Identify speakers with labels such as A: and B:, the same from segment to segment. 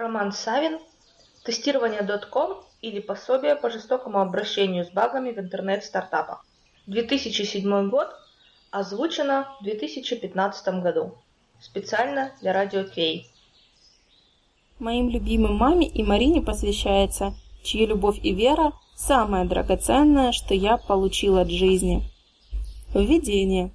A: Роман Савин. Тестирование.com или пособие по жестокому обращению с багами в интернет-стартапах. 2007 год. Озвучено в 2015 году. Специально для Радио Кей.
B: Моим любимым маме и Марине посвящается, чьи любовь и вера – самое драгоценное, что я получил от жизни. Введение.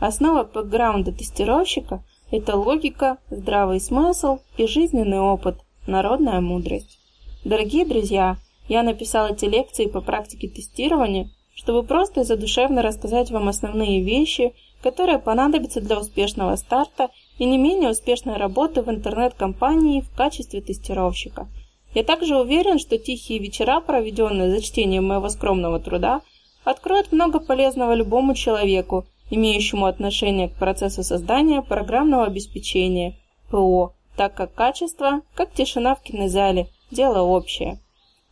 B: Основа бэкграунда тестировщика – это логика, здравый смысл и жизненный опыт, народная мудрость. Дорогие друзья, я написала эти лекции по практике тестирования, чтобы просто и задушевно рассказать вам основные вещи, которые понадобятся для успешного старта и не менее успешной работы в интернет-компании в качестве тестировщика. Я также уверен, что тихие вечера, проведенные за чтением моего скромного труда, откроют много полезного любому человеку, имеющему отношение к процессу создания программного обеспечения, ПО, так как качество, как тишина в кинозале, дело общее.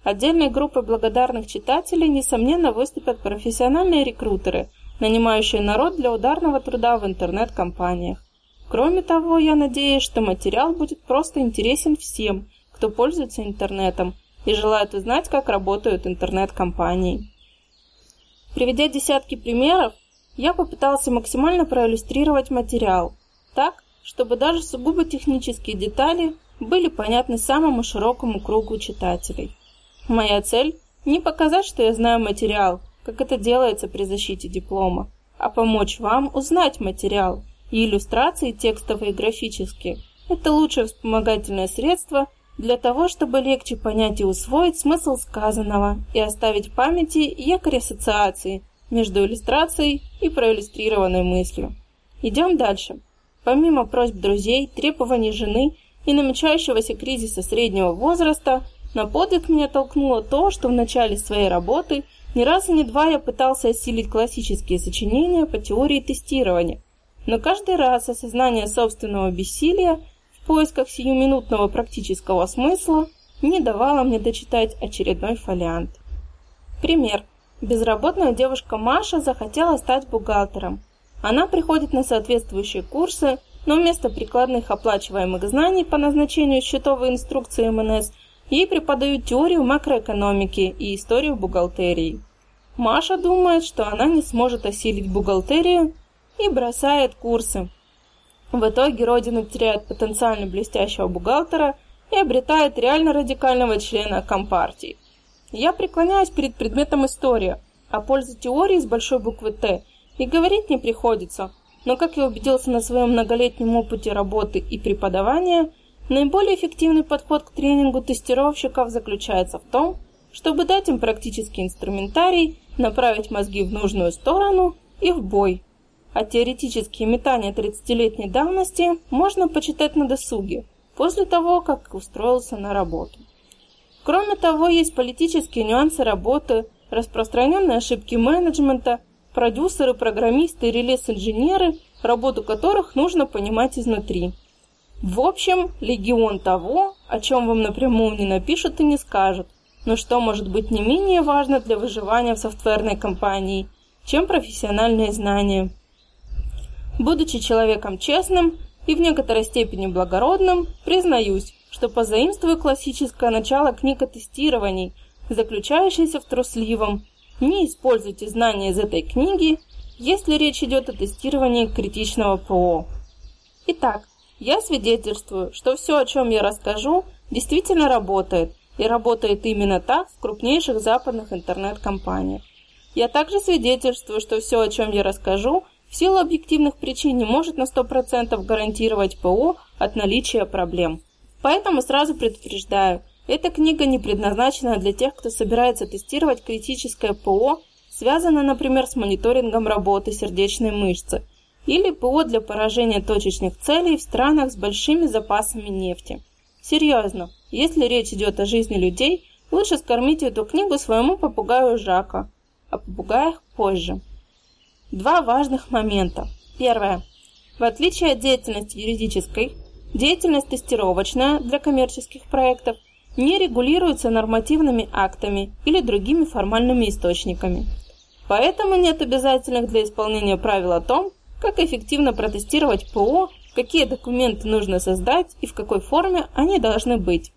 B: Отдельной группой благодарных читателей, несомненно, выступят профессиональные рекрутеры, нанимающие народ для ударного труда в интернет-компаниях. Кроме того, я надеюсь, что материал будет просто интересен всем, кто пользуется интернетом и желает узнать, как работают интернет-компании. Приведя десятки примеров, я попытался максимально проиллюстрировать материал, так, чтобы даже сугубо технические детали были понятны самому широкому кругу читателей. Моя цель – не показать, что я знаю материал, как это делается при защите диплома, а помочь вам узнать материал, и иллюстрации текстовые и графические – это лучшее вспомогательное средство для того, чтобы легче понять и усвоить смысл сказанного и оставить в памяти якорь ассоциации между иллюстрацией и проиллюстрированной мыслью. Идем дальше. Помимо просьб друзей, требований жены и намечающегося кризиса среднего возраста, на подвиг меня толкнуло то, что в начале своей работы не раз и не два я пытался осилить классические сочинения по теории тестирования, но каждый раз осознание собственного бессилия в поисках сиюминутного практического смысла не давало мне дочитать очередной фолиант. Пример. Безработная девушка Маша захотела стать бухгалтером. Она приходит на соответствующие курсы, но вместо прикладных оплачиваемых знаний по назначению счетовой инструкции МНС ей преподают теорию макроэкономики и историю бухгалтерии. Маша думает, что она не сможет осилить бухгалтерию и бросает курсы. В итоге Родина теряет потенциально блестящего бухгалтера и обретает реально радикального члена Компартии. Я преклоняюсь перед предметом история, а польза теории с большой буквы «Т» и говорить не приходится. Но, как я убедился на своем многолетнем опыте работы и преподавания, наиболее эффективный подход к тренингу тестировщиков заключается в том, чтобы дать им практический инструментарий, направить мозги в нужную сторону и в бой. А теоретические метания 30-летней давности можно почитать на досуге, после того, как устроился на работу. Кроме того, есть политические нюансы работы, распространенные ошибки менеджмента, продюсеры, программисты релиз-инженеры, работу которых нужно понимать изнутри. В общем, легион того, о чем вам напрямую не напишут и не скажут, но что может быть не менее важно для выживания в софтверной компании, чем профессиональные знания. Будучи человеком честным и в некоторой степени благородным, признаюсь, что позаимствую классическое начало книг о тестировании, заключающееся в трусливом «Не используйте знания из этой книги, если речь идет о тестировании критичного ПО». Итак, я свидетельствую, что все, о чем я расскажу, действительно работает, и работает именно так в крупнейших западных интернет-компаниях. Я также свидетельствую, что все, о чем я расскажу, в силу объективных причин не может на 100% гарантировать ПО от наличия проблем. Поэтому сразу предупреждаю, эта книга не предназначена для тех, кто собирается тестировать критическое ПО, связанное, например, с мониторингом работы сердечной мышцы, или ПО для поражения точечных целей в странах с большими запасами нефти. Серьезно, если речь идет о жизни людей, лучше скормите эту книгу своему попугаю Жака. О попугаях позже. Два важных момента. Первое. В отличие от деятельности юридической, Деятельность тестировочная для коммерческих проектов не регулируется нормативными актами или другими формальными источниками. Поэтому нет обязательных для исполнения правил о том, как эффективно протестировать ПО, какие документы нужно создать и в какой форме они должны быть.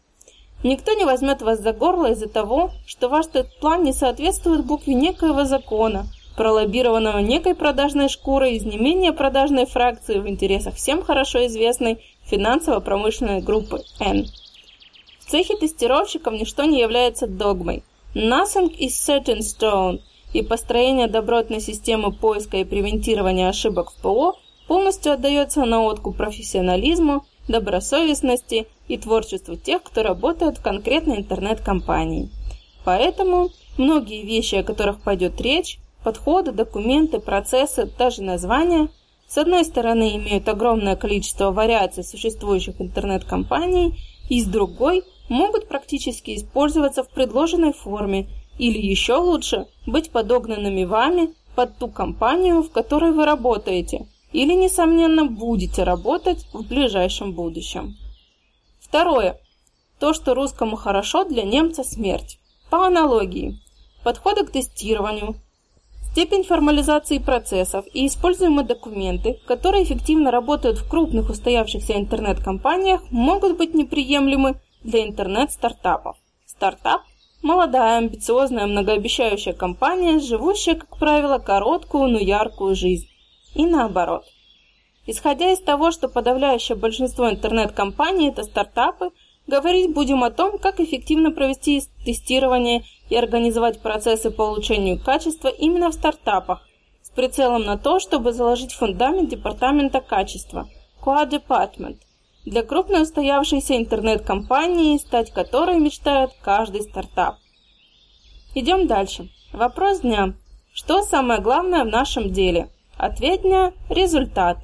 B: Никто не возьмет вас за горло из-за того, что ваш план не соответствует букве некоего закона, пролоббированного некой продажной шкурой из не менее продажной фракции в интересах всем хорошо известной финансово-промышленной группы N. В цехе тестировщиков ничто не является догмой. Nothing is set in stone, и построение добротной системы поиска и превентирования ошибок в ПО полностью отдается на откуп профессионализму, добросовестности и творчеству тех, кто работает в конкретной интернет-компании. Поэтому многие вещи, о которых пойдет речь, подходы, документы, процессы, даже названия, с одной стороны имеют огромное количество вариаций существующих интернет-компаний, и с другой могут практически использоваться в предложенной форме или еще лучше быть подогнанными вами под ту компанию, в которой вы работаете – или, несомненно, будете работать в ближайшем будущем. Второе. То, что русскому хорошо, для немца смерть. По аналогии. Подходы к тестированию, степень формализации процессов и используемые документы, которые эффективно работают в крупных устоявшихся интернет-компаниях, могут быть неприемлемы для интернет-стартапов. Стартап – молодая, амбициозная, многообещающая компания, живущая, как правило, короткую, но яркую жизнь и наоборот. Исходя из того, что подавляющее большинство интернет-компаний – это стартапы, говорить будем о том, как эффективно провести тестирование и организовать процессы по улучшению качества именно в стартапах, с прицелом на то, чтобы заложить фундамент департамента качества – QA Department, для крупной устоявшейся интернет-компании, стать которой мечтает каждый стартап. Идем дальше. Вопрос дня. Что самое главное в нашем деле – Ответ дня – результат.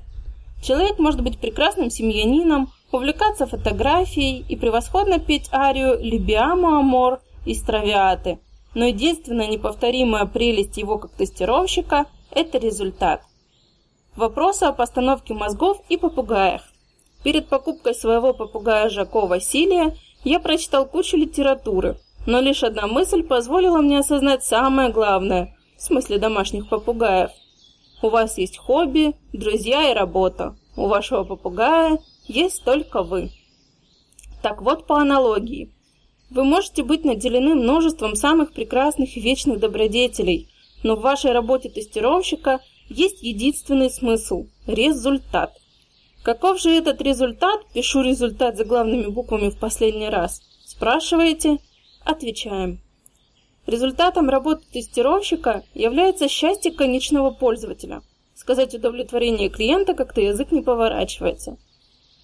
B: Человек может быть прекрасным семьянином, увлекаться фотографией и превосходно петь арию «Либиамо амор» из «Травиаты», но единственная неповторимая прелесть его как тестировщика – это результат. Вопросы о постановке мозгов и попугаях. Перед покупкой своего попугая Жако Василия я прочитал кучу литературы, но лишь одна мысль позволила мне осознать самое главное, в смысле домашних попугаев – у вас есть хобби, друзья и работа. У вашего попугая есть только вы. Так вот, по аналогии. Вы можете быть наделены множеством самых прекрасных и вечных добродетелей, но в вашей работе тестировщика есть единственный смысл – результат. Каков же этот результат? Пишу результат заглавными буквами в последний раз. Спрашиваете? Отвечаем. Результатом работы тестировщика является счастье конечного пользователя. Сказать удовлетворение клиента как-то язык не поворачивается.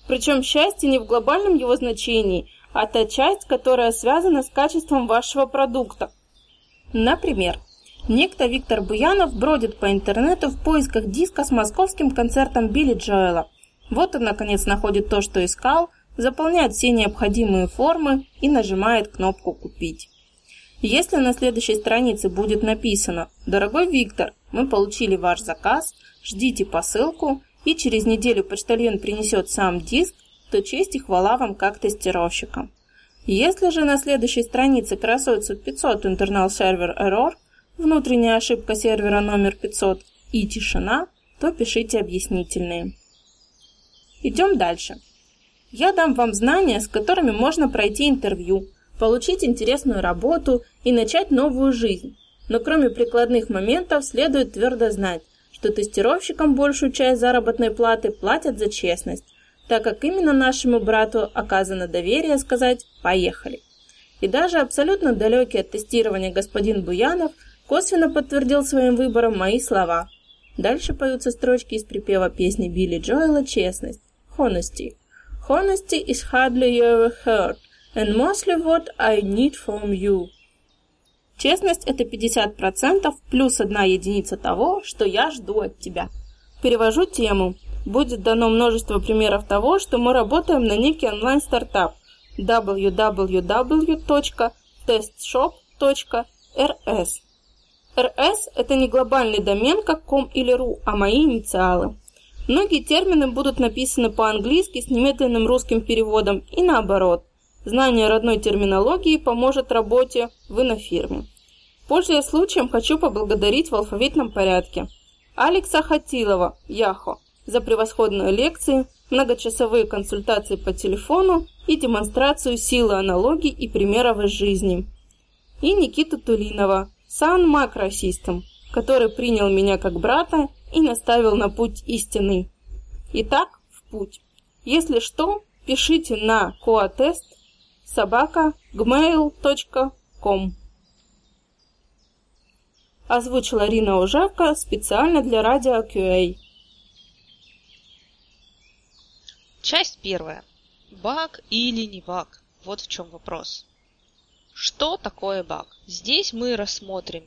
B: Причем счастье не в глобальном его значении, а та часть, которая связана с качеством вашего продукта. Например, некто Виктор Буянов бродит по интернету в поисках диска с московским концертом Билли Джоэла. Вот он, наконец, находит то, что искал, заполняет все необходимые формы и нажимает кнопку «Купить». Если на следующей странице будет написано «Дорогой Виктор, мы получили ваш заказ, ждите посылку, и через неделю почтальон принесет сам диск», то честь и хвала вам как тестировщикам. Если же на следующей странице красуется 500 internal server error, внутренняя ошибка сервера номер 500 и тишина, то пишите объяснительные. Идем дальше. Я дам вам знания, с которыми можно пройти интервью – получить интересную работу и начать новую жизнь. Но кроме прикладных моментов следует твердо знать, что тестировщикам большую часть заработной платы платят за честность, так как именно нашему брату оказано доверие сказать «поехали». И даже абсолютно далекий от тестирования господин Буянов косвенно подтвердил своим выбором мои слова. Дальше поются строчки из припева песни Билли Джоэла «Честность» Honesty. Honesty is hardly ever heard – and mostly what I need from you. Честность – это 50% плюс одна единица того, что я жду от тебя. Перевожу тему. Будет дано множество примеров того, что мы работаем на некий онлайн-стартап www.testshop.rs. RS – это не глобальный домен, как com или ru, а мои инициалы. Многие термины будут написаны по-английски с немедленным русским переводом и наоборот. Знание родной терминологии поможет работе в инофирме. Пользуясь случаем, хочу поблагодарить в алфавитном порядке Алекса Хатилова, Яхо, за превосходные лекции, многочасовые консультации по телефону и демонстрацию силы аналогий и примеров из жизни. И Никиту Тулинова, Сан Макросистем, который принял меня как брата и наставил на путь истинный. Итак, в путь. Если что, пишите на coatest собака gmail.com. Озвучила Рина Ужавка специально для радио QA.
C: Часть первая. Баг или не баг? Вот в чем вопрос. Что такое баг? Здесь мы рассмотрим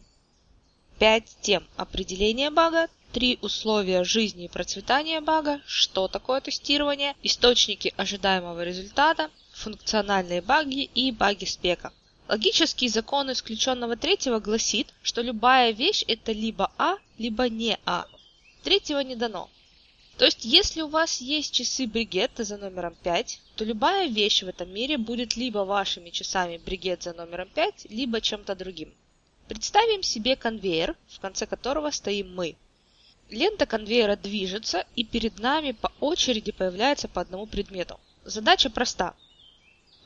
C: 5 тем определения бага, три условия жизни и процветания бага, что такое тестирование, источники ожидаемого результата, функциональные баги и баги спека. Логический закон исключенного третьего гласит, что любая вещь это либо А, либо не А. Третьего не дано. То есть, если у вас есть часы Бригетта за номером 5, то любая вещь в этом мире будет либо вашими часами Бригет за номером 5, либо чем-то другим. Представим себе конвейер, в конце которого стоим мы. Лента конвейера движется, и перед нами по очереди появляется по одному предмету. Задача проста.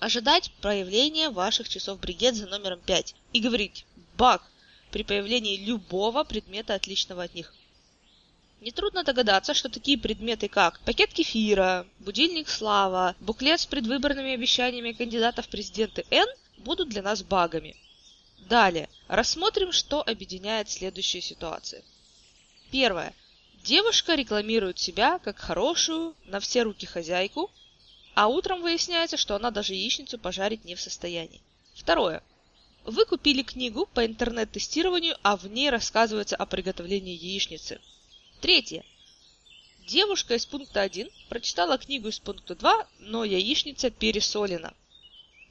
C: Ожидать проявления ваших часов бригет за номером 5 и говорить «баг» при появлении любого предмета, отличного от них. Нетрудно догадаться, что такие предметы, как пакет кефира, будильник Слава, буклет с предвыборными обещаниями кандидатов в президенты Н будут для нас багами. Далее, рассмотрим, что объединяет следующие ситуации. Первое. Девушка рекламирует себя как хорошую, на все руки хозяйку, а утром выясняется, что она даже яичницу пожарить не в состоянии. Второе. Вы купили книгу по интернет-тестированию, а в ней рассказывается о приготовлении яичницы. Третье. Девушка из пункта 1 прочитала книгу из пункта 2, но яичница пересолена.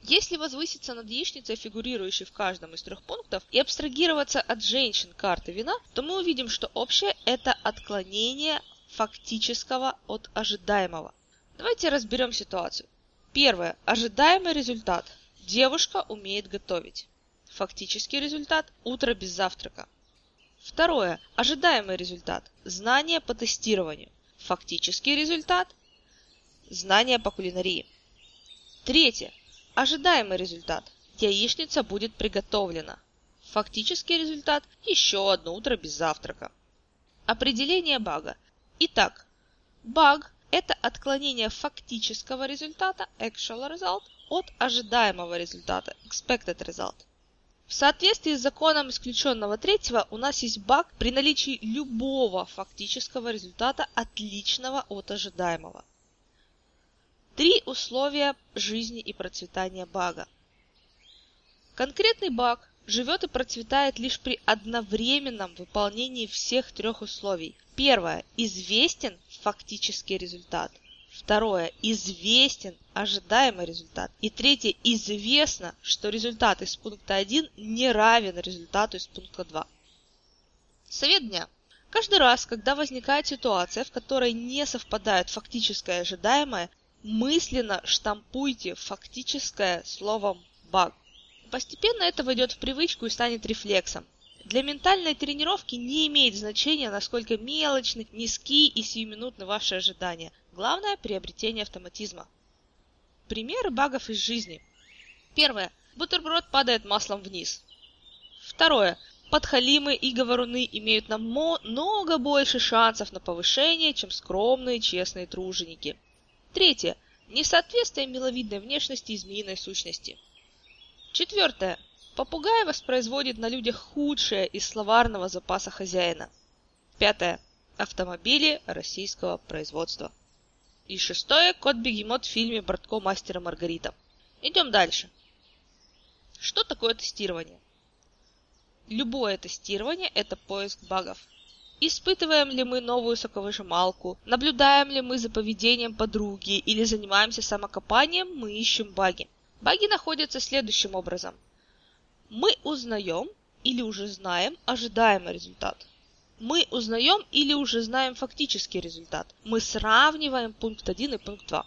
C: Если возвыситься над яичницей, фигурирующей в каждом из трех пунктов, и абстрагироваться от женщин карты вина, то мы увидим, что общее – это отклонение фактического от ожидаемого. Давайте разберем ситуацию. Первое. Ожидаемый результат. Девушка умеет готовить. Фактический результат – утро без завтрака. Второе. Ожидаемый результат. Знания по тестированию. Фактический результат. Знания по кулинарии. Третье. Ожидаемый результат. Яичница будет приготовлена. Фактический результат – еще одно утро без завтрака. Определение бага. Итак, баг – это отклонение фактического результата actual result от ожидаемого результата expected result. В соответствии с законом исключенного третьего у нас есть баг при наличии любого фактического результата, отличного от ожидаемого. Три условия жизни и процветания бага. Конкретный баг живет и процветает лишь при одновременном выполнении всех трех условий. Первое. Известен фактический результат. Второе. Известен ожидаемый результат. И третье. Известно, что результат из пункта 1 не равен результату из пункта 2. Совет дня. Каждый раз, когда возникает ситуация, в которой не совпадают фактическое и ожидаемое, мысленно штампуйте фактическое словом «баг». Постепенно это войдет в привычку и станет рефлексом. Для ментальной тренировки не имеет значения, насколько мелочны, низки и сиюминутны ваши ожидания. Главное – приобретение автоматизма. Примеры багов из жизни. Первое. Бутерброд падает маслом вниз. Второе. Подхалимы и говоруны имеют намного больше шансов на повышение, чем скромные честные труженики. Третье. Несоответствие миловидной внешности и змеиной сущности. Четвертое. Попугай воспроизводит на людях худшее из словарного запаса хозяина. Пятое. Автомобили российского производства. И шестое – кот-бегемот в фильме «Бортко мастера Маргарита». Идем дальше. Что такое тестирование? Любое тестирование – это поиск багов. Испытываем ли мы новую соковыжималку, наблюдаем ли мы за поведением подруги или занимаемся самокопанием, мы ищем баги. Баги находятся следующим образом. Мы узнаем или уже знаем ожидаемый результат – мы узнаем или уже знаем фактический результат. Мы сравниваем пункт 1 и пункт 2.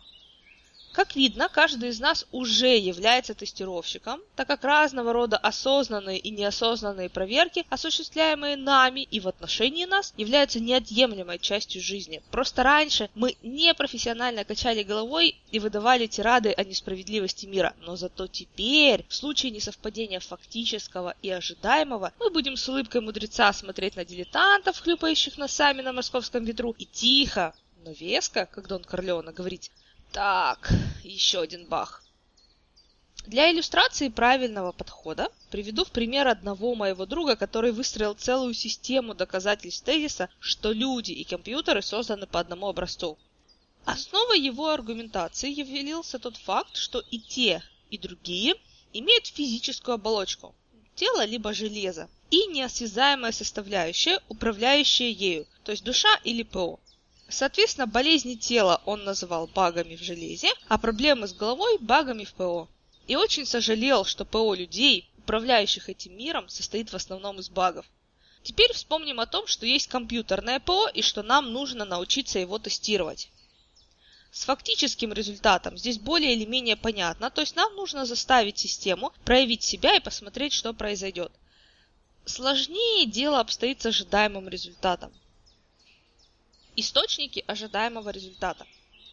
C: Как видно, каждый из нас уже является тестировщиком, так как разного рода осознанные и неосознанные проверки, осуществляемые нами и в отношении нас, являются неотъемлемой частью жизни. Просто раньше мы непрофессионально качали головой и выдавали тирады о несправедливости мира, но зато теперь, в случае несовпадения фактического и ожидаемого, мы будем с улыбкой мудреца смотреть на дилетантов, хлюпающих носами на московском ветру, и тихо, но веско, как Дон Корлеона говорить, так, еще один бах. Для иллюстрации правильного подхода приведу в пример одного моего друга, который выстроил целую систему доказательств тезиса, что люди и компьютеры созданы по одному образцу. Основой его аргументации явился тот факт, что и те, и другие имеют физическую оболочку – тело либо железо, и неосязаемая составляющая, управляющая ею, то есть душа или ПО. Соответственно, болезни тела он называл багами в железе, а проблемы с головой – багами в ПО. И очень сожалел, что ПО людей, управляющих этим миром, состоит в основном из багов. Теперь вспомним о том, что есть компьютерное ПО и что нам нужно научиться его тестировать. С фактическим результатом здесь более или менее понятно, то есть нам нужно заставить систему проявить себя и посмотреть, что произойдет. Сложнее дело обстоит с ожидаемым результатом. Источники ожидаемого результата.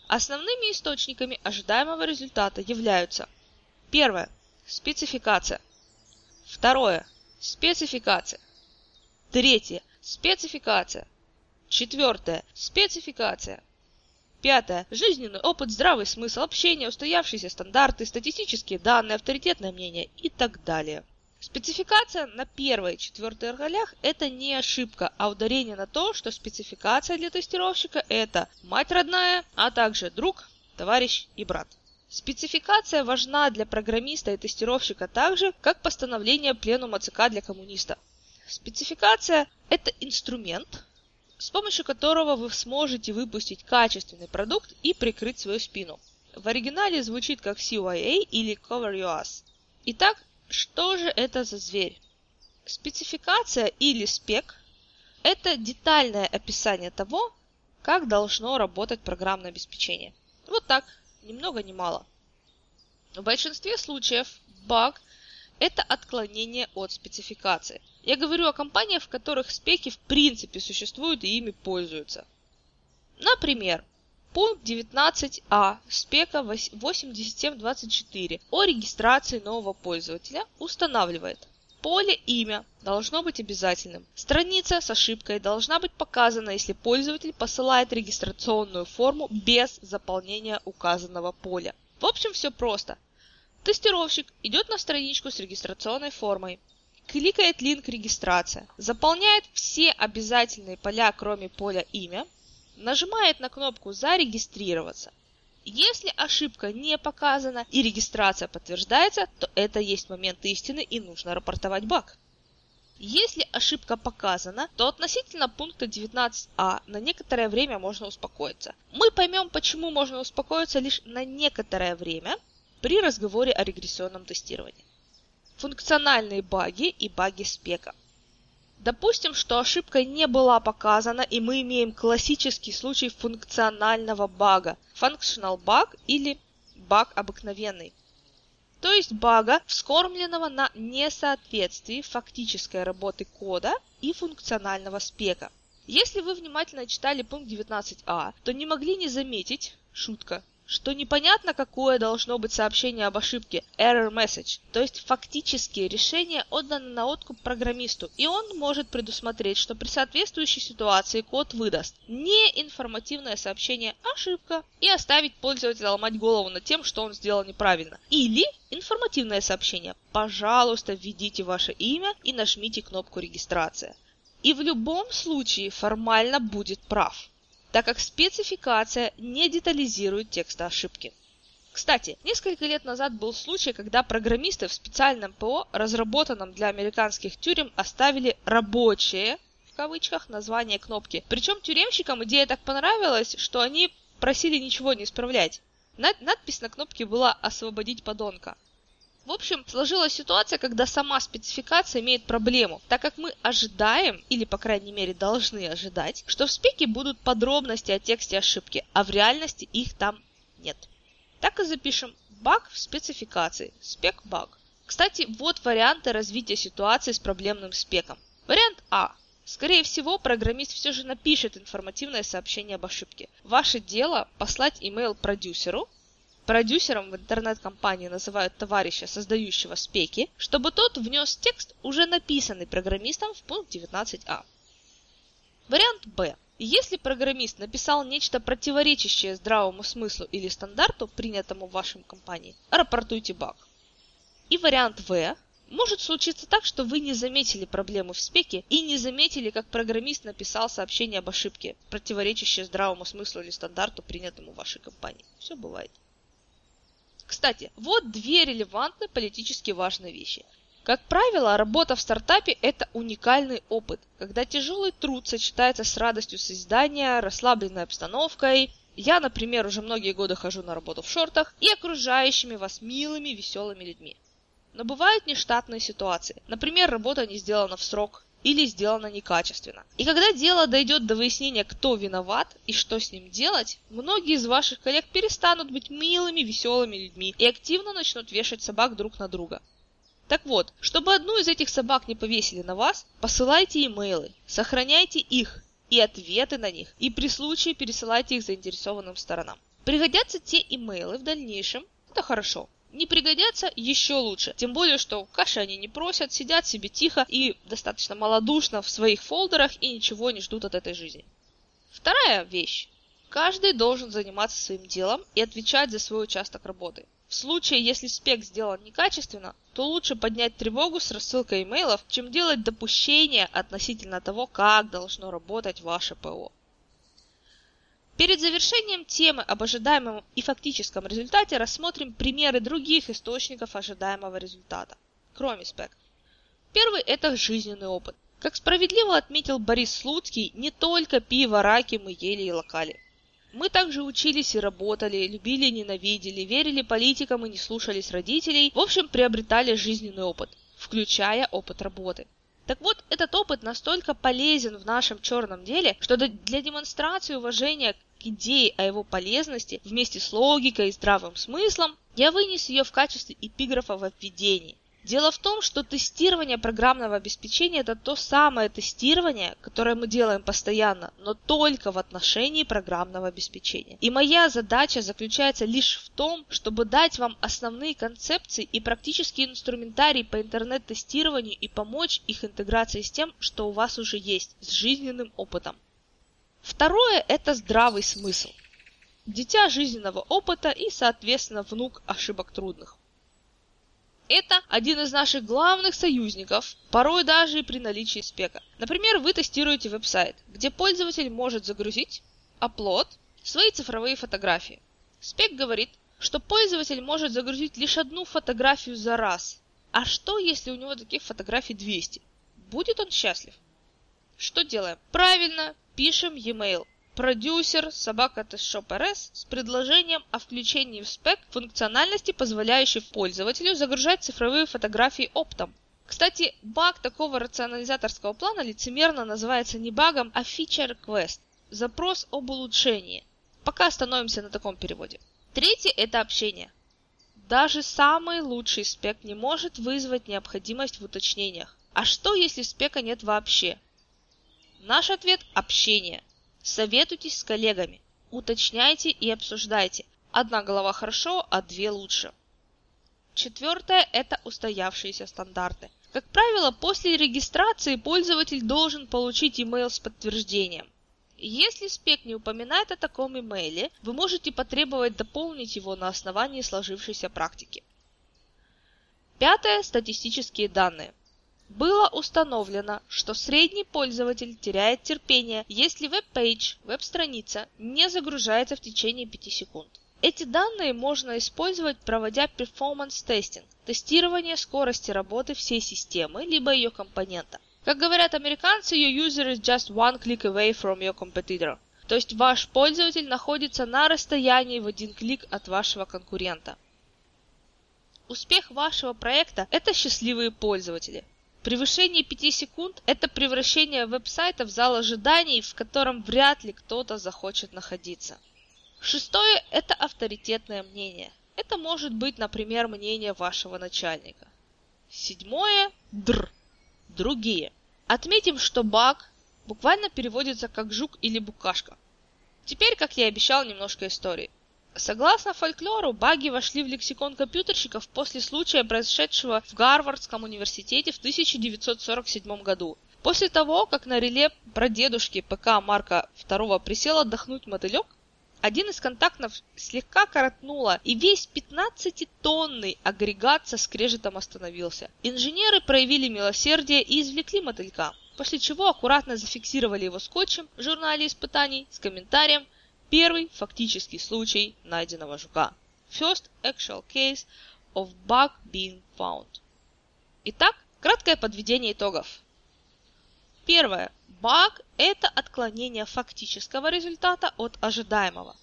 C: Основными источниками ожидаемого результата являются первое – спецификация, второе – спецификация, третье – спецификация, четвертое – спецификация, Пятое. Жизненный опыт, здравый смысл, общение, устоявшиеся стандарты, статистические данные, авторитетное мнение и так далее. Спецификация на первой и четвертой ролях – это не ошибка, а ударение на то, что спецификация для тестировщика – это мать родная, а также друг, товарищ и брат. Спецификация важна для программиста и тестировщика так же, как постановление пленума ЦК для коммуниста. Спецификация – это инструмент, с помощью которого вы сможете выпустить качественный продукт и прикрыть свою спину. В оригинале звучит как CYA или Cover Your Ass. Итак, что же это за зверь? Спецификация или спек – это детальное описание того, как должно работать программное обеспечение. Вот так, ни много ни мало. В большинстве случаев баг – это отклонение от спецификации. Я говорю о компаниях, в которых спеки в принципе существуют и ими пользуются. Например, Пункт 19а спека 8724 о регистрации нового пользователя устанавливает Поле «Имя» должно быть обязательным. Страница с ошибкой должна быть показана, если пользователь посылает регистрационную форму без заполнения указанного поля. В общем, все просто. Тестировщик идет на страничку с регистрационной формой, кликает линк «Регистрация», заполняет все обязательные поля, кроме поля «Имя», нажимает на кнопку «Зарегистрироваться». Если ошибка не показана и регистрация подтверждается, то это есть момент истины и нужно рапортовать баг. Если ошибка показана, то относительно пункта 19а на некоторое время можно успокоиться. Мы поймем, почему можно успокоиться лишь на некоторое время при разговоре о регрессионном тестировании. Функциональные баги и баги спека – Допустим, что ошибка не была показана, и мы имеем классический случай функционального бага, functional bug или баг обыкновенный. То есть бага, вскормленного на несоответствии фактической работы кода и функционального спека. Если вы внимательно читали пункт 19а, то не могли не заметить, шутка, что непонятно, какое должно быть сообщение об ошибке error message, то есть фактически решение отдано на откуп программисту, и он может предусмотреть, что при соответствующей ситуации код выдаст не информативное сообщение ошибка и оставить пользователя ломать голову над тем, что он сделал неправильно. Или информативное сообщение пожалуйста, введите ваше имя и нажмите кнопку регистрация. И в любом случае формально будет прав так как спецификация не детализирует текста ошибки. Кстати, несколько лет назад был случай, когда программисты в специальном ПО, разработанном для американских тюрем, оставили «рабочее» в кавычках название кнопки. Причем тюремщикам идея так понравилась, что они просили ничего не исправлять. Надпись на кнопке была «Освободить подонка». В общем, сложилась ситуация, когда сама спецификация имеет проблему, так как мы ожидаем, или по крайней мере должны ожидать, что в спеке будут подробности о тексте ошибки, а в реальности их там нет. Так и запишем баг в спецификации, спек баг. Кстати, вот варианты развития ситуации с проблемным спеком. Вариант А. Скорее всего, программист все же напишет информативное сообщение об ошибке. Ваше дело послать имейл продюсеру, Продюсером в интернет-компании называют товарища, создающего спеки, чтобы тот внес текст, уже написанный программистом в пункт 19а. Вариант Б. Если программист написал нечто противоречащее здравому смыслу или стандарту, принятому в вашем компании, рапортуйте баг. И вариант В. Может случиться так, что вы не заметили проблемы в спеке и не заметили, как программист написал сообщение об ошибке, противоречащее здравому смыслу или стандарту, принятому в вашей компании. Все бывает. Кстати, вот две релевантные политически важные вещи. Как правило, работа в стартапе – это уникальный опыт, когда тяжелый труд сочетается с радостью создания, расслабленной обстановкой. Я, например, уже многие годы хожу на работу в шортах и окружающими вас милыми, веселыми людьми. Но бывают нештатные ситуации. Например, работа не сделана в срок, или сделано некачественно. И когда дело дойдет до выяснения, кто виноват и что с ним делать, многие из ваших коллег перестанут быть милыми, веселыми людьми и активно начнут вешать собак друг на друга. Так вот, чтобы одну из этих собак не повесили на вас, посылайте имейлы, сохраняйте их и ответы на них, и при случае пересылайте их заинтересованным сторонам. Пригодятся те имейлы в дальнейшем, это хорошо, не пригодятся еще лучше. Тем более, что каши они не просят, сидят себе тихо и достаточно малодушно в своих фолдерах и ничего не ждут от этой жизни. Вторая вещь. Каждый должен заниматься своим делом и отвечать за свой участок работы. В случае, если спек сделан некачественно, то лучше поднять тревогу с рассылкой имейлов, чем делать допущения относительно того, как должно работать ваше ПО. Перед завершением темы об ожидаемом и фактическом результате рассмотрим примеры других источников ожидаемого результата, кроме спек. Первый – это жизненный опыт. Как справедливо отметил Борис Слуцкий, не только пиво, раки мы ели и локали. Мы также учились и работали, любили и ненавидели, верили политикам и не слушались родителей, в общем, приобретали жизненный опыт, включая опыт работы. Так вот, этот опыт настолько полезен в нашем черном деле, что для демонстрации уважения к идее о его полезности вместе с логикой и здравым смыслом, я вынес ее в качестве эпиграфа в введении. Дело в том, что тестирование программного обеспечения – это то самое тестирование, которое мы делаем постоянно, но только в отношении программного обеспечения. И моя задача заключается лишь в том, чтобы дать вам основные концепции и практический инструментарий по интернет-тестированию и помочь их интеграции с тем, что у вас уже есть, с жизненным опытом. Второе – это здравый смысл. Дитя жизненного опыта и, соответственно, внук ошибок трудных. Это один из наших главных союзников, порой даже и при наличии спека. Например, вы тестируете веб-сайт, где пользователь может загрузить, upload, свои цифровые фотографии. Спек говорит, что пользователь может загрузить лишь одну фотографию за раз. А что, если у него таких фотографий 200? Будет он счастлив? Что делаем? Правильно, пишем e-mail продюсер собака RS с предложением о включении в спек функциональности, позволяющей пользователю загружать цифровые фотографии оптом. Кстати, баг такого рационализаторского плана лицемерно называется не багом, а feature request – запрос об улучшении. Пока остановимся на таком переводе. Третье – это общение. Даже самый лучший спек не может вызвать необходимость в уточнениях. А что, если спека нет вообще? Наш ответ – общение. Советуйтесь с коллегами, уточняйте и обсуждайте. Одна голова хорошо, а две лучше. Четвертое – это устоявшиеся стандарты. Как правило, после регистрации пользователь должен получить email с подтверждением. Если спек не упоминает о таком имейле, вы можете потребовать дополнить его на основании сложившейся практики. Пятое – статистические данные. Было установлено, что средний пользователь теряет терпение, если веб-пейдж, веб-страница не загружается в течение 5 секунд. Эти данные можно использовать, проводя performance testing, тестирование скорости работы всей системы, либо ее компонента. Как говорят американцы, your user is just one click away from your competitor. То есть ваш пользователь находится на расстоянии в один клик от вашего конкурента. Успех вашего проекта – это счастливые пользователи. Превышение 5 секунд – это превращение веб-сайта в зал ожиданий, в котором вряд ли кто-то захочет находиться. Шестое – это авторитетное мнение. Это может быть, например, мнение вашего начальника. Седьмое – др. Другие. Отметим, что баг буквально переводится как жук или букашка. Теперь, как я и обещал, немножко истории. Согласно фольклору, баги вошли в лексикон компьютерщиков после случая, произошедшего в Гарвардском университете в 1947 году. После того, как на реле прадедушки ПК Марка II присел отдохнуть мотылек, один из контактов слегка коротнуло, и весь 15-тонный агрегат со скрежетом остановился. Инженеры проявили милосердие и извлекли мотылька, после чего аккуратно зафиксировали его скотчем в журнале испытаний с комментарием Первый фактический случай найденного жука. First actual case of bug being found. Итак, краткое подведение итогов. Первое. Баг – это отклонение фактического результата от ожидаемого.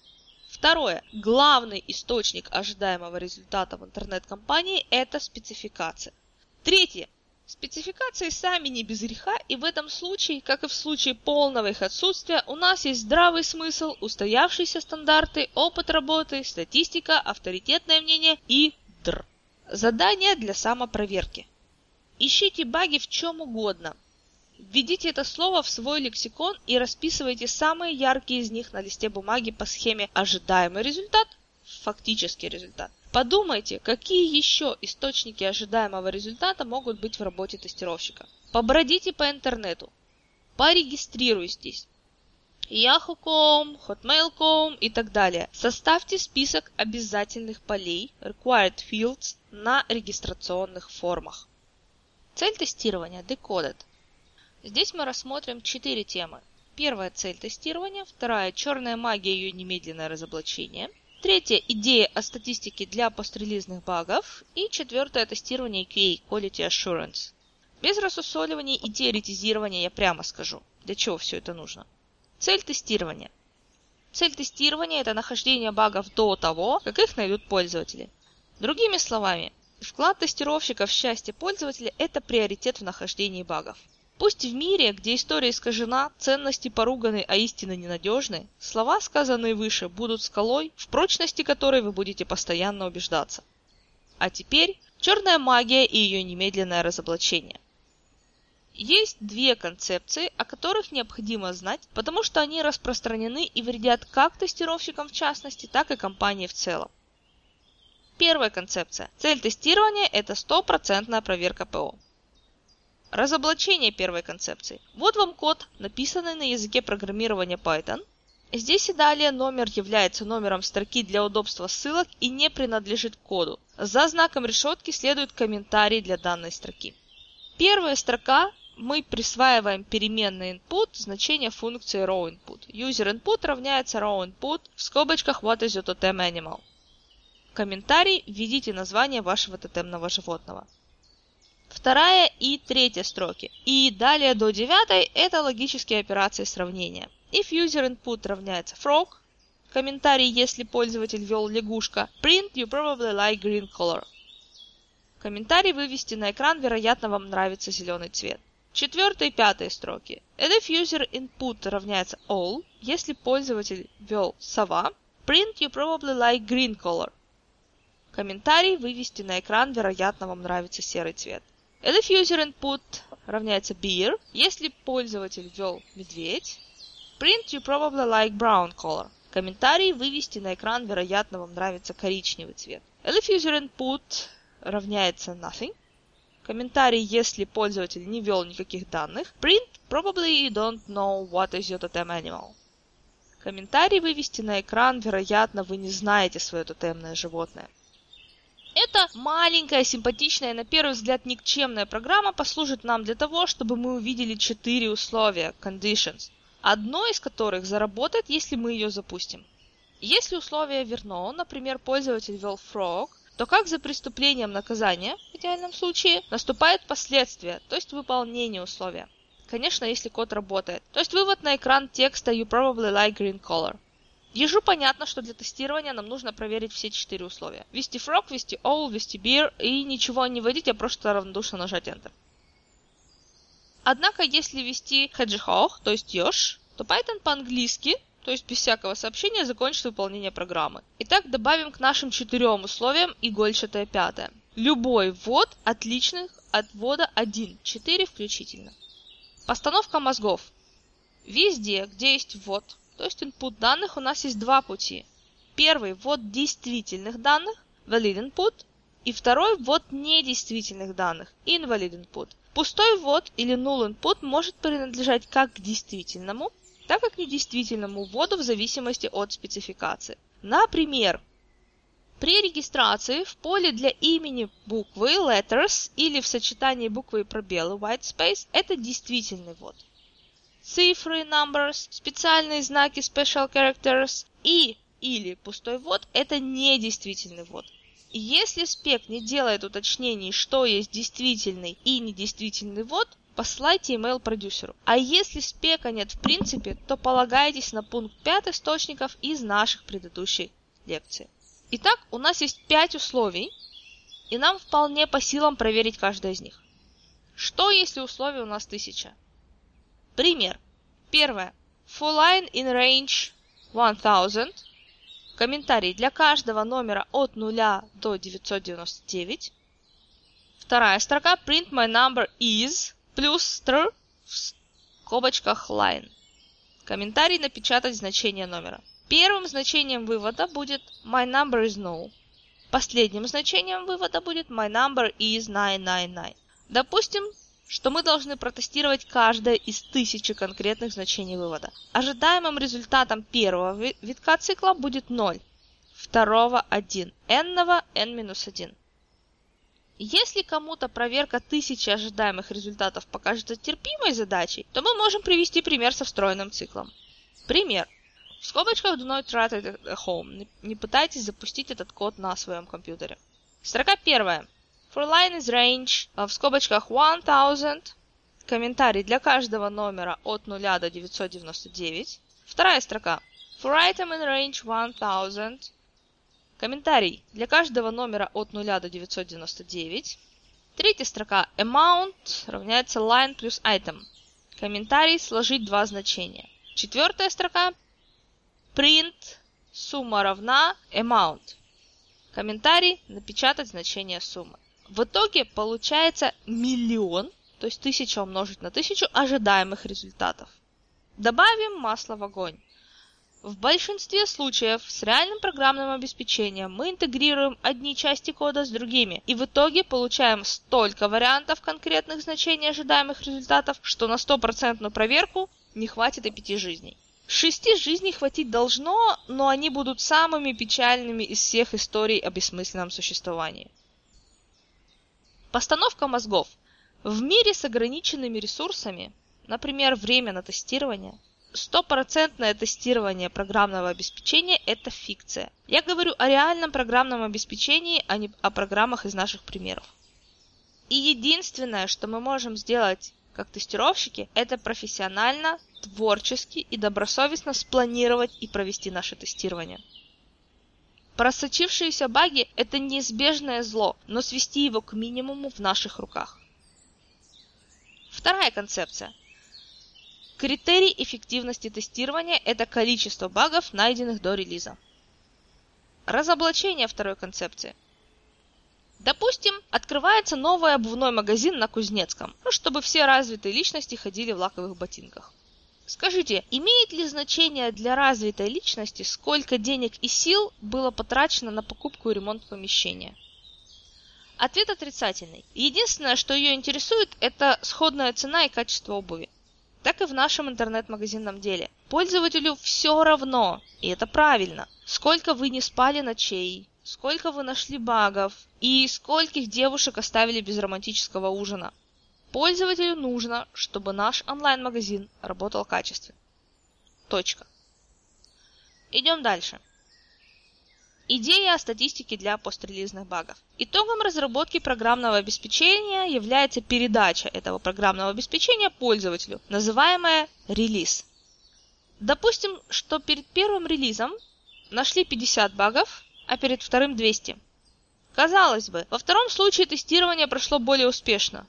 C: Второе. Главный источник ожидаемого результата в интернет-компании – это спецификация. Третье. Спецификации сами не без греха, и в этом случае, как и в случае полного их отсутствия, у нас есть здравый смысл, устоявшиеся стандарты, опыт работы, статистика, авторитетное мнение и др. Задание для самопроверки. Ищите баги в чем угодно. Введите это слово в свой лексикон и расписывайте самые яркие из них на листе бумаги по схеме ожидаемый результат, фактический результат, Подумайте, какие еще источники ожидаемого результата могут быть в работе тестировщика. Побродите по интернету, порегистрируйтесь. Yahoo.com, Hotmail.com и так далее. Составьте список обязательных полей Required Fields на регистрационных формах. Цель тестирования Decoded. Здесь мы рассмотрим четыре темы. Первая цель тестирования, вторая черная магия и ее немедленное разоблачение – Третье – идея о статистике для пострелизных багов. И четвертое – тестирование QA – Quality Assurance. Без рассусоливания и теоретизирования я прямо скажу, для чего все это нужно. Цель тестирования. Цель тестирования – это нахождение багов до того, как их найдут пользователи. Другими словами, вклад тестировщика в счастье пользователя – это приоритет в нахождении багов. Пусть в мире, где история искажена, ценности поруганы, а истины ненадежны, слова, сказанные выше, будут скалой, в прочности которой вы будете постоянно убеждаться. А теперь черная магия и ее немедленное разоблачение. Есть две концепции, о которых необходимо знать, потому что они распространены и вредят как тестировщикам в частности, так и компании в целом. Первая концепция. Цель тестирования – это стопроцентная проверка ПО. Разоблачение первой концепции. Вот вам код, написанный на языке программирования Python. Здесь и далее номер является номером строки для удобства ссылок и не принадлежит коду. За знаком решетки следует комментарий для данной строки. Первая строка мы присваиваем переменной input значение функции rowInput. UserInput равняется rowInput в скобочках what is your totem animal. комментарий введите название вашего тотемного животного вторая и третья строки. И далее до девятой это логические операции сравнения. If user input равняется frog, комментарий, если пользователь ввел лягушка, print you probably like green color. Комментарий вывести на экран, вероятно, вам нравится зеленый цвет. Четвертая и пятая строки. And if user input равняется all, если пользователь ввел сова, print you probably like green color. Комментарий вывести на экран, вероятно, вам нравится серый цвет. If user input равняется beer, если пользователь ввел медведь, print you probably like brown color. Комментарий вывести на экран, вероятно, вам нравится коричневый цвет. If user input равняется nothing, комментарий, если пользователь не ввел никаких данных, print probably you don't know what is your totem animal. Комментарий вывести на экран, вероятно, вы не знаете свое тотемное животное. Эта маленькая, симпатичная, на первый взгляд никчемная программа послужит нам для того, чтобы мы увидели четыре условия, conditions, одно из которых заработает, если мы ее запустим. Если условие верно, например, пользователь ввел frog, то как за преступлением наказания, в идеальном случае, наступает последствия, то есть выполнение условия. Конечно, если код работает. То есть вывод на экран текста You probably like green color. Ежу понятно, что для тестирования нам нужно проверить все четыре условия. Ввести frog, ввести all, ввести beer и ничего не вводить, а просто равнодушно нажать Enter. Однако, если ввести hedgehog, то есть еж, то Python по-английски, то есть без всякого сообщения, закончит выполнение программы. Итак, добавим к нашим четырем условиям игольчатое пятое. Любой ввод отличных от ввода 1, 4 включительно. Постановка мозгов. Везде, где есть ввод, то есть input данных, у нас есть два пути. Первый – ввод действительных данных, valid input, и второй – ввод недействительных данных, invalid input. Пустой ввод или null input может принадлежать как к действительному, так как недействительному вводу в зависимости от спецификации. Например, при регистрации в поле для имени буквы letters или в сочетании буквы и пробелы white space это действительный ввод. Цифры numbers, специальные знаки special characters и или пустой ввод это недействительный ввод. И если спек не делает уточнений, что есть действительный и недействительный ввод, послайте email продюсеру. А если спека нет в принципе, то полагайтесь на пункт 5 источников из наших предыдущих лекций. Итак, у нас есть 5 условий, и нам вполне по силам проверить каждое из них. Что если условий у нас 1000? Пример. Первое. For line in range 1000. Комментарий для каждого номера от 0 до 999. Вторая строка. Print my number is плюс str в скобочках line. Комментарий напечатать значение номера. Первым значением вывода будет my number is no. Последним значением вывода будет my number is 999. Допустим, что мы должны протестировать каждое из тысячи конкретных значений вывода. Ожидаемым результатом первого витка цикла будет 0, второго 1, n-ного n-1. Если кому-то проверка тысячи ожидаемых результатов покажется терпимой задачей, то мы можем привести пример со встроенным циклом. Пример. В скобочках do not try it at home. Не пытайтесь запустить этот код на своем компьютере. Строка первая. For line is range в скобочках 1000. Комментарий для каждого номера от 0 до 999. Вторая строка. For item in range 1000. Комментарий для каждого номера от 0 до 999. Третья строка amount равняется line плюс item. Комментарий сложить два значения. Четвертая строка print сумма равна amount. Комментарий напечатать значение суммы. В итоге получается миллион, то есть тысяча умножить на тысячу ожидаемых результатов. Добавим масло в огонь. В большинстве случаев с реальным программным обеспечением мы интегрируем одни части кода с другими, и в итоге получаем столько вариантов конкретных значений ожидаемых результатов, что на стопроцентную проверку не хватит и пяти жизней. Шести жизней хватить должно, но они будут самыми печальными из всех историй о бессмысленном существовании. Постановка мозгов. В мире с ограниченными ресурсами, например, время на тестирование, стопроцентное тестирование программного обеспечения – это фикция. Я говорю о реальном программном обеспечении, а не о программах из наших примеров. И единственное, что мы можем сделать как тестировщики, это профессионально, творчески и добросовестно спланировать и провести наше тестирование. Просочившиеся баги – это неизбежное зло, но свести его к минимуму в наших руках. Вторая концепция – Критерий эффективности тестирования – это количество багов, найденных до релиза. Разоблачение второй концепции. Допустим, открывается новый обувной магазин на Кузнецком, ну, чтобы все развитые личности ходили в лаковых ботинках. Скажите, имеет ли значение для развитой личности, сколько денег и сил было потрачено на покупку и ремонт помещения? Ответ отрицательный. Единственное, что ее интересует, это сходная цена и качество обуви так и в нашем интернет-магазинном деле. Пользователю все равно, и это правильно, сколько вы не спали ночей, сколько вы нашли багов и скольких девушек оставили без романтического ужина. Пользователю нужно, чтобы наш онлайн-магазин работал качественно. Точка. Идем дальше. Идея о статистике для пострелизных багов. Итогом разработки программного обеспечения является передача этого программного обеспечения пользователю, называемая релиз. Допустим, что перед первым релизом нашли 50 багов, а перед вторым 200. Казалось бы, во втором случае тестирование прошло более успешно.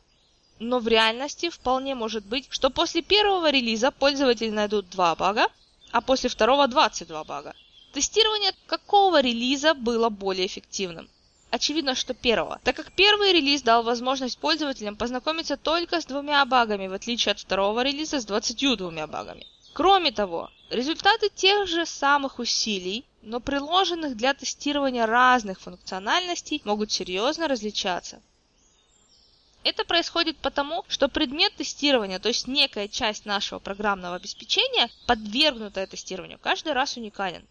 C: Но в реальности вполне может быть, что после первого релиза пользователи найдут 2 бага, а после второго 22 бага. Тестирование какого релиза было более эффективным? Очевидно, что первого, так как первый релиз дал возможность пользователям познакомиться только с двумя багами, в отличие от второго релиза с 22 багами. Кроме того, результаты тех же самых усилий, но приложенных для тестирования разных функциональностей, могут серьезно различаться. Это происходит потому, что предмет тестирования, то есть некая часть нашего программного обеспечения, подвергнутая тестированию, каждый раз уникален.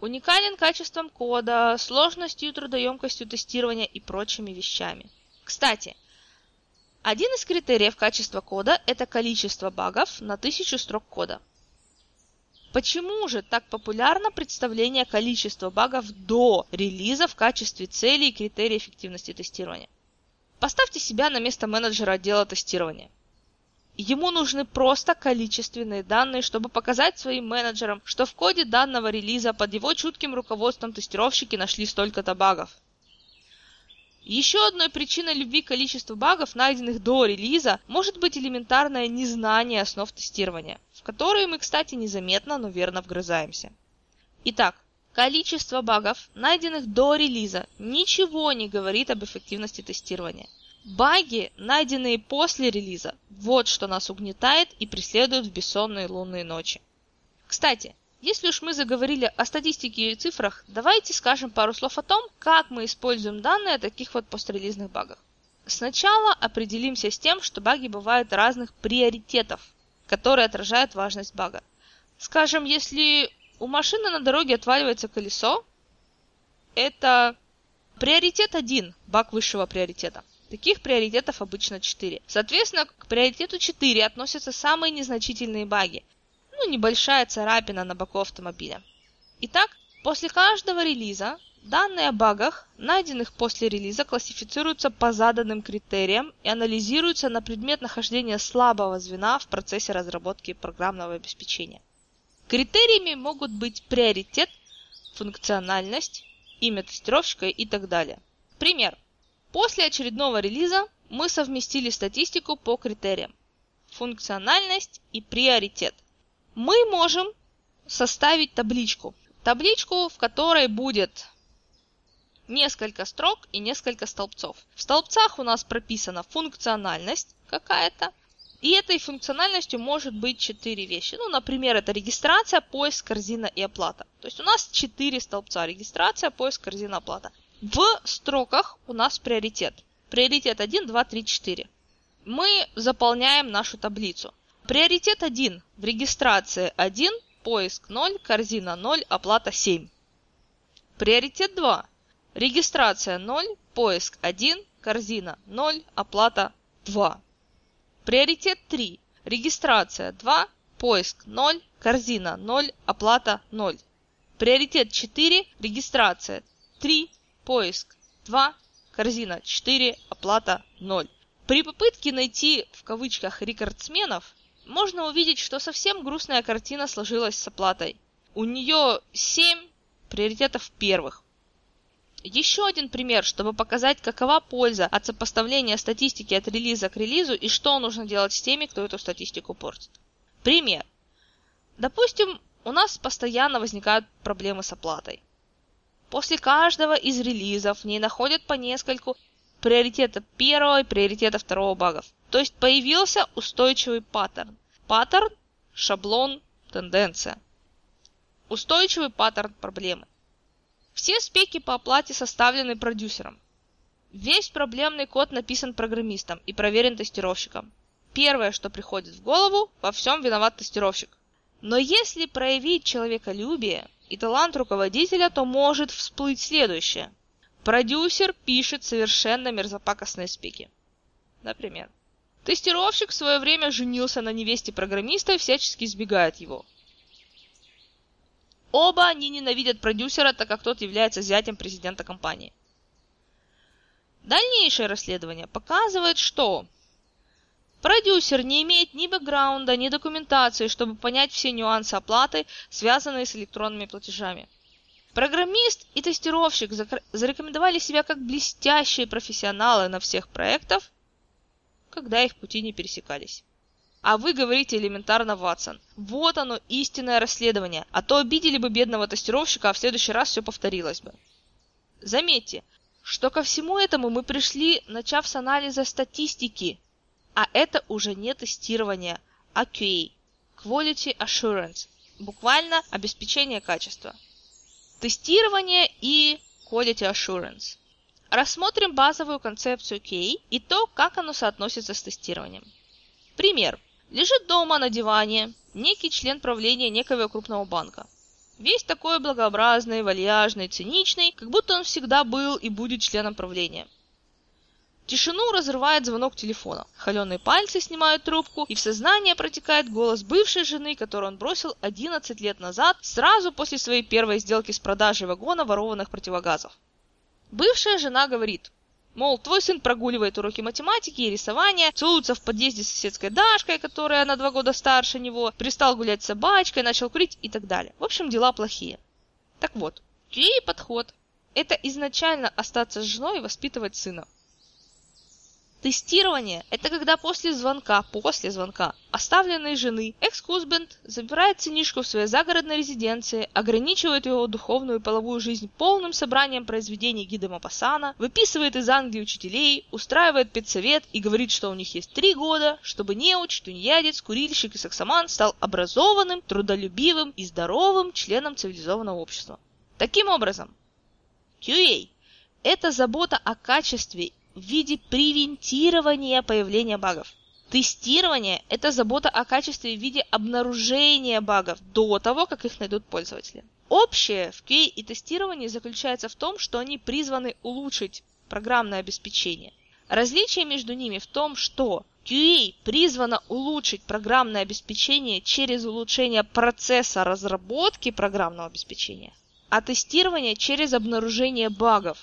C: Уникален качеством кода, сложностью трудоемкостью тестирования и прочими вещами. Кстати, один из критериев качества кода – это количество багов на тысячу строк кода. Почему же так популярно представление количества багов до релиза в качестве цели и критерия эффективности тестирования? Поставьте себя на место менеджера отдела тестирования. Ему нужны просто количественные данные, чтобы показать своим менеджерам, что в коде данного релиза под его чутким руководством тестировщики нашли столько-то багов. Еще одной причиной любви к количеству багов, найденных до релиза, может быть элементарное незнание основ тестирования, в которые мы, кстати, незаметно, но верно вгрызаемся. Итак, Количество багов, найденных до релиза, ничего не говорит об эффективности тестирования. Баги, найденные после релиза, вот что нас угнетает и преследует в бессонные лунные ночи. Кстати, если уж мы заговорили о статистике и цифрах, давайте скажем пару слов о том, как мы используем данные о таких вот пострелизных багах. Сначала определимся с тем, что баги бывают разных приоритетов, которые отражают важность бага. Скажем, если у машины на дороге отваливается колесо. Это приоритет один, баг высшего приоритета. Таких приоритетов обычно 4. Соответственно, к приоритету 4 относятся самые незначительные баги. Ну, небольшая царапина на боку автомобиля. Итак, после каждого релиза данные о багах, найденных после релиза, классифицируются по заданным критериям и анализируются на предмет нахождения слабого звена в процессе разработки программного обеспечения. Критериями могут быть приоритет, функциональность, имя тестировщика и так далее. Пример. После очередного релиза мы совместили статистику по критериям. Функциональность и приоритет. Мы можем составить табличку. Табличку, в которой будет несколько строк и несколько столбцов. В столбцах у нас прописана функциональность какая-то, и этой функциональностью может быть четыре вещи. Ну, например, это регистрация, поиск, корзина и оплата. То есть у нас четыре столбца. Регистрация, поиск, корзина, оплата. В строках у нас приоритет. Приоритет 1, 2, 3, 4. Мы заполняем нашу таблицу. Приоритет 1 в регистрации 1, поиск 0, корзина 0, оплата 7. Приоритет 2. Регистрация 0, поиск 1, корзина 0, оплата 2. Приоритет 3. Регистрация 2, поиск 0, корзина 0, оплата 0. Приоритет 4. Регистрация 3, поиск 2, корзина 4, оплата 0. При попытке найти в кавычках рекордсменов можно увидеть, что совсем грустная картина сложилась с оплатой. У нее 7 приоритетов первых. Еще один пример, чтобы показать, какова польза от сопоставления статистики от релиза к релизу и что нужно делать с теми, кто эту статистику портит. Пример. Допустим, у нас постоянно возникают проблемы с оплатой. После каждого из релизов в ней находят по нескольку приоритета первого и приоритета второго багов. То есть появился устойчивый паттерн. Паттерн, шаблон, тенденция. Устойчивый паттерн проблемы. Все спеки по оплате составлены продюсером. Весь проблемный код написан программистом и проверен тестировщиком. Первое, что приходит в голову, во всем виноват тестировщик. Но если проявить человеколюбие и талант руководителя, то может всплыть следующее. Продюсер пишет совершенно мерзопакостные спеки. Например, тестировщик в свое время женился на невесте программиста и всячески избегает его. Оба они ненавидят продюсера, так как тот является зятем президента компании. Дальнейшее расследование показывает, что продюсер не имеет ни бэкграунда, ни документации, чтобы понять все нюансы оплаты, связанные с электронными платежами. Программист и тестировщик зарекомендовали себя как блестящие профессионалы на всех проектах, когда их пути не пересекались. А вы говорите элементарно, Ватсон. Вот оно, истинное расследование. А то обидели бы бедного тестировщика, а в следующий раз все повторилось бы. Заметьте, что ко всему этому мы пришли, начав с анализа статистики. А это уже не тестирование, а QA – Quality Assurance, буквально обеспечение качества. Тестирование и Quality Assurance. Рассмотрим базовую концепцию QA и то, как оно соотносится с тестированием. Пример. Лежит дома на диване некий член правления некого крупного банка. Весь такой благообразный, вальяжный, циничный, как будто он всегда был и будет членом правления. Тишину разрывает звонок телефона. Холеные пальцы снимают трубку, и в сознание протекает голос бывшей жены, которую он бросил 11 лет назад, сразу после своей первой сделки с продажей вагона ворованных противогазов. Бывшая жена говорит, мол, твой сын прогуливает уроки математики и рисования, целуется в подъезде с соседской Дашкой, которая на два года старше него, перестал гулять с собачкой, начал курить и так далее. В общем, дела плохие. Так вот, QA подход – это изначально остаться с женой и воспитывать сына. Тестирование – это когда после звонка, после звонка оставленной жены экс-хузбенд забирает сынишку в своей загородной резиденции, ограничивает его духовную и половую жизнь полным собранием произведений Гида Мапасана, выписывает из Англии учителей, устраивает педсовет и говорит, что у них есть три года, чтобы неуч, тунеядец, курильщик и саксоман стал образованным, трудолюбивым и здоровым членом цивилизованного общества. Таким образом, QA – это забота о качестве в виде превентирования появления багов. Тестирование – это забота о качестве в виде обнаружения багов до того, как их найдут пользователи. Общее в QA и тестировании заключается в том, что они призваны улучшить программное обеспечение. Различие между ними в том, что QA призвано улучшить программное обеспечение через улучшение процесса разработки программного обеспечения, а тестирование через обнаружение багов.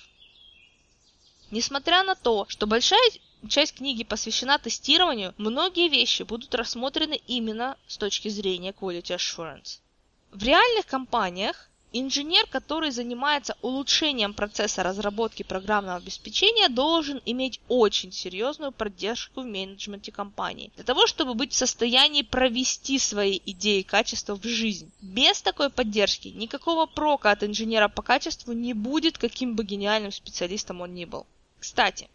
C: Несмотря на то, что большая часть книги посвящена тестированию, многие вещи будут рассмотрены именно с точки зрения Quality Assurance. В реальных компаниях инженер, который занимается улучшением процесса разработки программного обеспечения, должен иметь очень серьезную поддержку в менеджменте компании, для того, чтобы быть в состоянии провести свои идеи качества в жизнь. Без такой поддержки никакого прока от инженера по качеству не будет, каким бы гениальным специалистом он ни был. Кстати,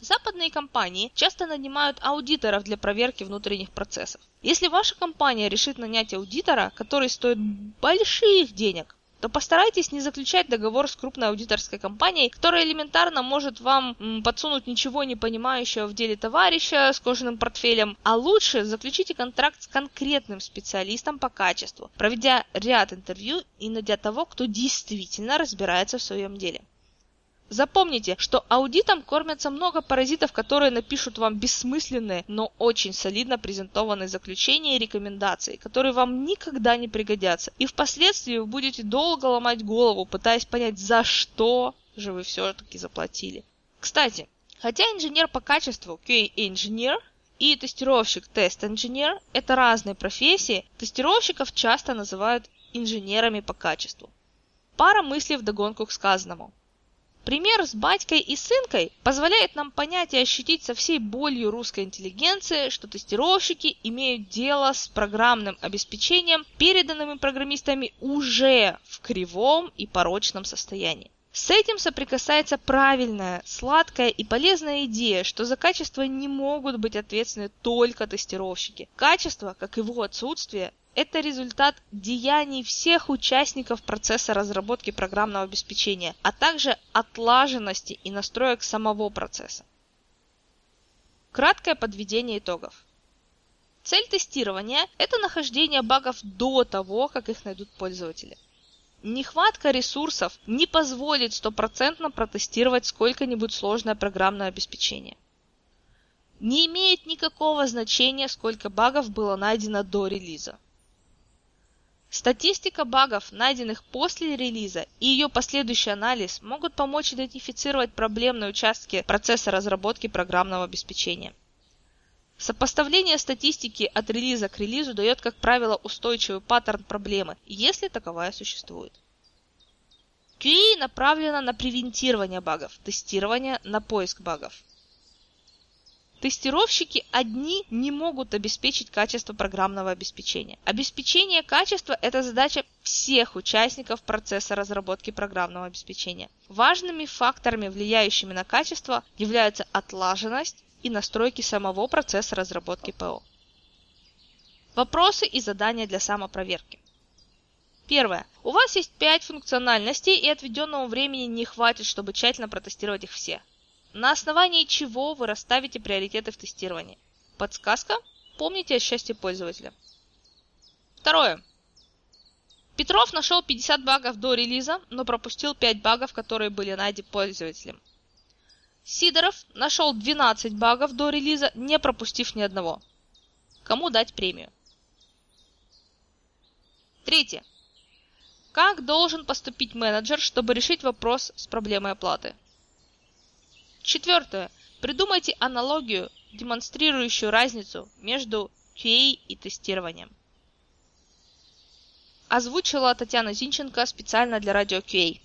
C: западные компании часто нанимают аудиторов для проверки внутренних процессов. Если ваша компания решит нанять аудитора, который стоит больших денег, то постарайтесь не заключать договор с крупной аудиторской компанией, которая элементарно может вам подсунуть ничего не понимающего в деле товарища с кожаным портфелем, а лучше заключите контракт с конкретным специалистом по качеству, проведя ряд интервью и найдя того, кто действительно разбирается в своем деле. Запомните, что аудитом кормятся много паразитов, которые напишут вам бессмысленные, но очень солидно презентованные заключения и рекомендации, которые вам никогда не пригодятся. И впоследствии вы будете долго ломать голову, пытаясь понять, за что же вы все-таки заплатили. Кстати, хотя инженер по качеству QA-инженер и тестировщик тест-инженер – это разные профессии, тестировщиков часто называют инженерами по качеству. Пара мыслей вдогонку к сказанному – Пример с батькой и сынкой позволяет нам понять и ощутить со всей болью русской интеллигенции, что тестировщики имеют дело с программным обеспечением, переданным им программистами уже в кривом и порочном состоянии. С этим соприкасается правильная, сладкая и полезная идея, что за качество не могут быть ответственны только тестировщики. Качество, как его отсутствие, это результат деяний всех участников процесса разработки программного обеспечения, а также отлаженности и настроек самого процесса. Краткое подведение итогов. Цель тестирования – это нахождение багов до того, как их найдут пользователи. Нехватка ресурсов не позволит стопроцентно протестировать сколько-нибудь сложное программное обеспечение. Не имеет никакого значения, сколько багов было найдено до релиза. Статистика багов, найденных после релиза, и ее последующий анализ могут помочь идентифицировать проблемные участки процесса разработки программного обеспечения. Сопоставление статистики от релиза к релизу дает, как правило, устойчивый паттерн проблемы, если таковая существует. QA направлена на превентирование багов, тестирование на поиск багов. Тестировщики одни не могут обеспечить качество программного обеспечения. Обеспечение качества – это задача всех участников процесса разработки программного обеспечения. Важными факторами, влияющими на качество, являются отлаженность и настройки самого процесса разработки ПО. Вопросы и задания для самопроверки. Первое. У вас есть 5 функциональностей и отведенного времени не хватит, чтобы тщательно протестировать их все. На основании чего вы расставите приоритеты в тестировании? Подсказка? Помните о счастье пользователя. Второе. Петров нашел 50 багов до релиза, но пропустил 5 багов, которые были найдены пользователем. Сидоров нашел 12 багов до релиза, не пропустив ни одного. Кому дать премию? Третье. Как должен поступить менеджер, чтобы решить вопрос с проблемой оплаты? Четвертое. Придумайте аналогию, демонстрирующую разницу между QA и тестированием. Озвучила Татьяна Зинченко специально для радио QA.